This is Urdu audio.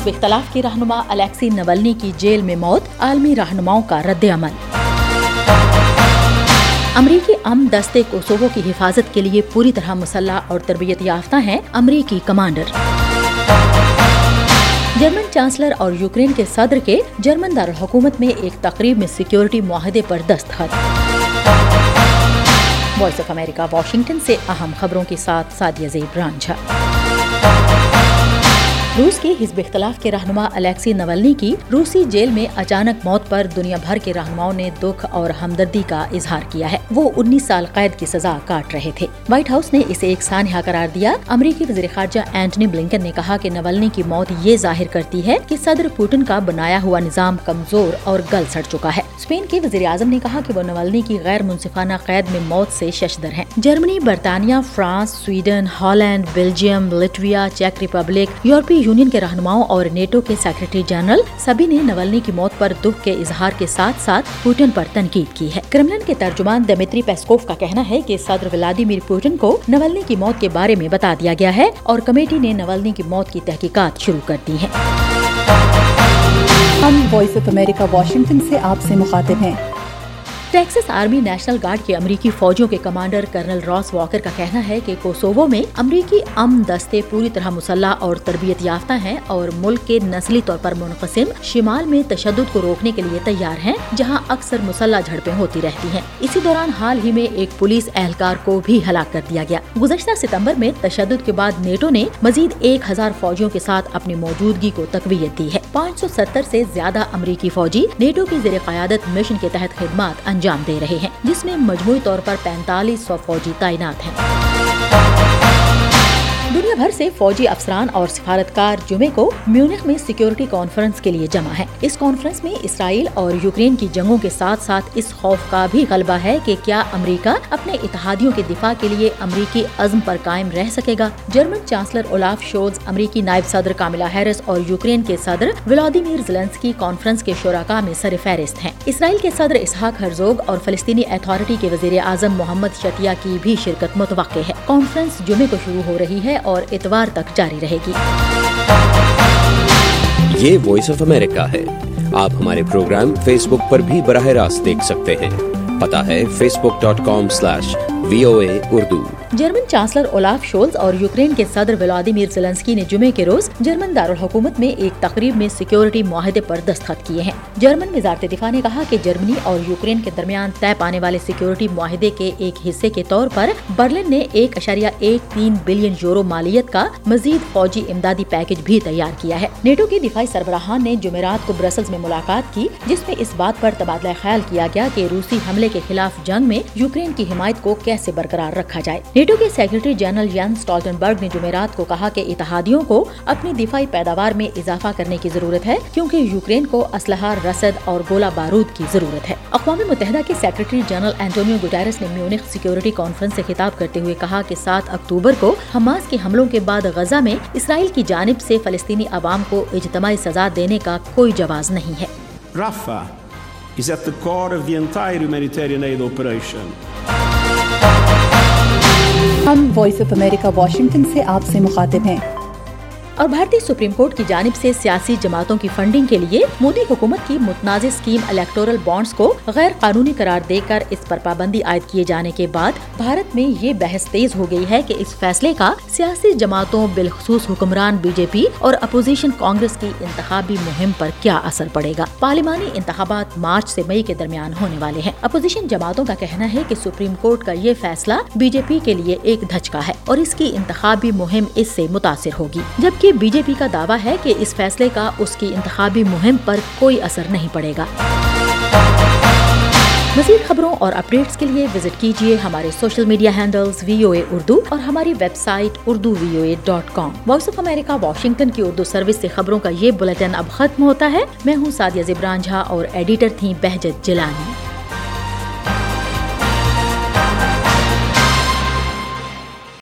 حزب اختلاف کے رہنما الیکسی نولنی کی جیل میں موت، عالمی رہنماؤں کا رد عمل۔ امریکی ام دستے کوسوو کی حفاظت کے لیے پوری طرح مسلح اور تربیت یافتہ ہیں امریکی کمانڈر۔ جرمن چانسلر اور یوکرین کے صدر کے جرمن دارالحکومت میں ایک تقریب میں سیکیورٹی معاہدے پر دستخط وائس آف امریکہ، واشنگٹن سے اہم خبروں کے ساتھ سادیہ زیب رانجھا۔ روس کے حزب اختلاف کے رہنما الیکسی نولنی کی روسی جیل میں اچانک موت پر دنیا بھر کے رہنماؤں نے دکھ اور ہمدردی کا اظہار کیا ہے۔ وہ انیس سال قید کی سزا کاٹ رہے تھے۔ وائٹ ہاؤس نے اسے ایک سانحہ قرار دیا۔ امریکی وزیر خارجہ اینٹنی بلنکن نے کہا کہ نولنی کی موت یہ ظاہر کرتی ہے کہ صدر پوٹن کا بنایا ہوا نظام کمزور اور گل سڑ چکا ہے۔ اسپین کے وزیر اعظم نے کہا کہ وہ نولنی کی غیر منصفانہ قید میں موت سے ششدر ہیں۔ جرمنی، برطانیہ، France, Sweden, Holland, Belgium, Latvia, چیک ریپبلک، یورپی یونین کے رہنماؤں اور نیٹو کے سیکرٹری جنرل سبھی نے نولنی کی موت پر دکھ کے اظہار کے ساتھ ساتھ پوٹن پر تنقید کی ہے۔ کرملن کے ترجمان دمتری پیسکوف کا کہنا ہے کہ صدر ولادیمیر پوٹن کو نولنی کی موت کے بارے میں بتا دیا گیا ہے اور کمیٹی نے نولنی کی موت کی تحقیقات شروع کر دی ہیں۔ ہم وائس آف امریکہ، واشنگٹن سے آپ سے مخاطب ہیں۔ ٹیکسس آرمی نیشنل گارڈ کے امریکی فوجوں کے کمانڈر کرنل راس واکر کا کہنا ہے کہ کوسوو میں امریکی ام دستے پوری طرح مسلح اور تربیت یافتہ ہیں اور ملک کے نسلی طور پر منقسم شمال میں تشدد کو روکنے کے لیے تیار ہیں، جہاں اکثر مسلح جھڑپیں ہوتی رہتی ہیں۔ اسی دوران حال ہی میں ایک پولیس اہلکار کو بھی ہلاک کر دیا گیا۔ گزشتہ ستمبر میں تشدد کے بعد نیٹو نے مزید ایک ہزار فوجیوں کے ساتھ اپنی موجودگی کو تقویت دی ہے۔ پانچ سو ستر سے زیادہ امریکی فوجی نیٹو کی زیر قیادت مشن کے تحت خدمات انجام دے رہے ہیں جس میں مجموعی طور پر پینتالیس سو فوجی تعینات ہیں۔ بھر سے فوجی افسران اور سفارتکار جمعے کو میونخ میں سیکیورٹی کانفرنس کے لیے جمع ہے اس کانفرنس میں اسرائیل اور یوکرین کی جنگوں کے ساتھ ساتھ اس خوف کا بھی غلبہ ہے کہ کیا امریکہ اپنے اتحادیوں کے دفاع کے لیے امریکی عزم پر قائم رہ سکے گا۔ جرمن چانسلر اولاف شولز امریکی نائب صدر کاملا ہیرس اور یوکرین کے صدر ولادیمیر زلنسکی کانفرنس کے شرکا میں سر فہرست ہیں۔ اسرائیل کے صدر اسحاق ہرزوگ اور فلسطینی اتھارٹی کے وزیر اعظم محمد شتیا کی بھی شرکت متوقع ہے۔ کانفرنس جمعے کو شروع ہو رہی ہے اور اتوار تک جاری رہے گی۔ یہ وائس آف امریکہ ہے۔ آپ ہمارے پروگرام فیس بک پر بھی براہ راست دیکھ سکتے ہیں۔ پتا ہے Facebook dot com slash V O A Urdu German chancellor Olaf Scholz اور یوکرین کے صدر ولادیمیر زلنسکی نے جمعے کے روز جرمن دارالحکومت میں ایک تقریب میں سیکیورٹی معاہدے پر دستخط کیے ہیں۔ جرمن وزارت دفاع نے کہا کہ جرمنی اور یوکرین کے درمیان طے پانے والے سیکیورٹی معاہدے کے ایک حصے کے طور پر برلن نے ایک اشاریہ ایک تین بلین یورو مالیت کا مزید فوجی امدادی پیکج بھی تیار کیا ہے۔ نیٹو کے دفاعی سربراہان نے جمعرات کو برسلز میں ملاقات کی، جس میں اس بات پر تبادلہ خیال کیا گیا کہ روسی حملے کے خلاف جنگ میں یوکرین کی حمایت کو کیسے برقرار رکھا جائے۔ نیٹو کے سیکرٹری جنرل یان اسٹالٹنبرگ نے جمعرات کو کہا کہ اتحادیوں کو اپنی دفاعی پیداوار میں اضافہ کرنے کی ضرورت ہے، کیونکہ یوکرین کو اسلحہ، رسد اور گولہ بارود کی ضرورت ہے اقوام متحدہ کے سیکرٹری جنرل اینٹونیو گوٹیرس نے میونخ سیکیورٹی کانفرنس سے خطاب کرتے ہوئے کہا کہ سات اکتوبر کو حماس کے حملوں کے بعد غزہ میں اسرائیل کی جانب سے فلسطینی عوام کو اجتماعی سزا دینے کا کوئی جواز نہیں ہے Rafah is at the core of the entire humanitarian aid operation. ہم وائس آف امریکہ واشنگٹن سے آپ سے مخاطب ہیں۔ اور بھارتی سپریم کورٹ کی جانب سے سیاسی جماعتوں کی فنڈنگ کے لیے مودی حکومت کی متنازع اسکیم الیکٹورل بانڈز کو غیر قانونی قرار دے کر اس پر پابندی عائد کیے جانے کے بعد بھارت میں یہ بحث تیز ہو گئی ہے کہ اس فیصلے کا سیاسی جماعتوں بالخصوص حکمران بی جے پی اور اپوزیشن کانگریس کی انتخابی مہم پر کیا اثر پڑے گا؟ پارلیمانی انتخابات مارچ سے مئی کے درمیان ہونے والے ہیں۔ اپوزیشن جماعتوں کا کہنا ہے کہ سپریم کورٹ کا یہ فیصلہ بی جے پی کے لیے ایک دھچکا ہے اور اس کی انتخابی مہم اس سے متاثر ہوگی۔ جب جبکہ بی جے پی کا دعویٰ ہے کہ اس فیصلے کا اس کی انتخابی مہم پر کوئی اثر نہیں پڑے گا۔ مزید خبروں اور اپڈیٹس کے لیے وزٹ کیجیے ہمارے social media handles V O A Urdu اور ہماری website Urdu V O A dot com. Voice of America, Washington کی اردو سروس سے خبروں کا یہ بلٹن اب ختم ہوتا ہے۔ میں ہوں سادیہ زبران جھا اور ایڈیٹر تھیں بہجت جلانی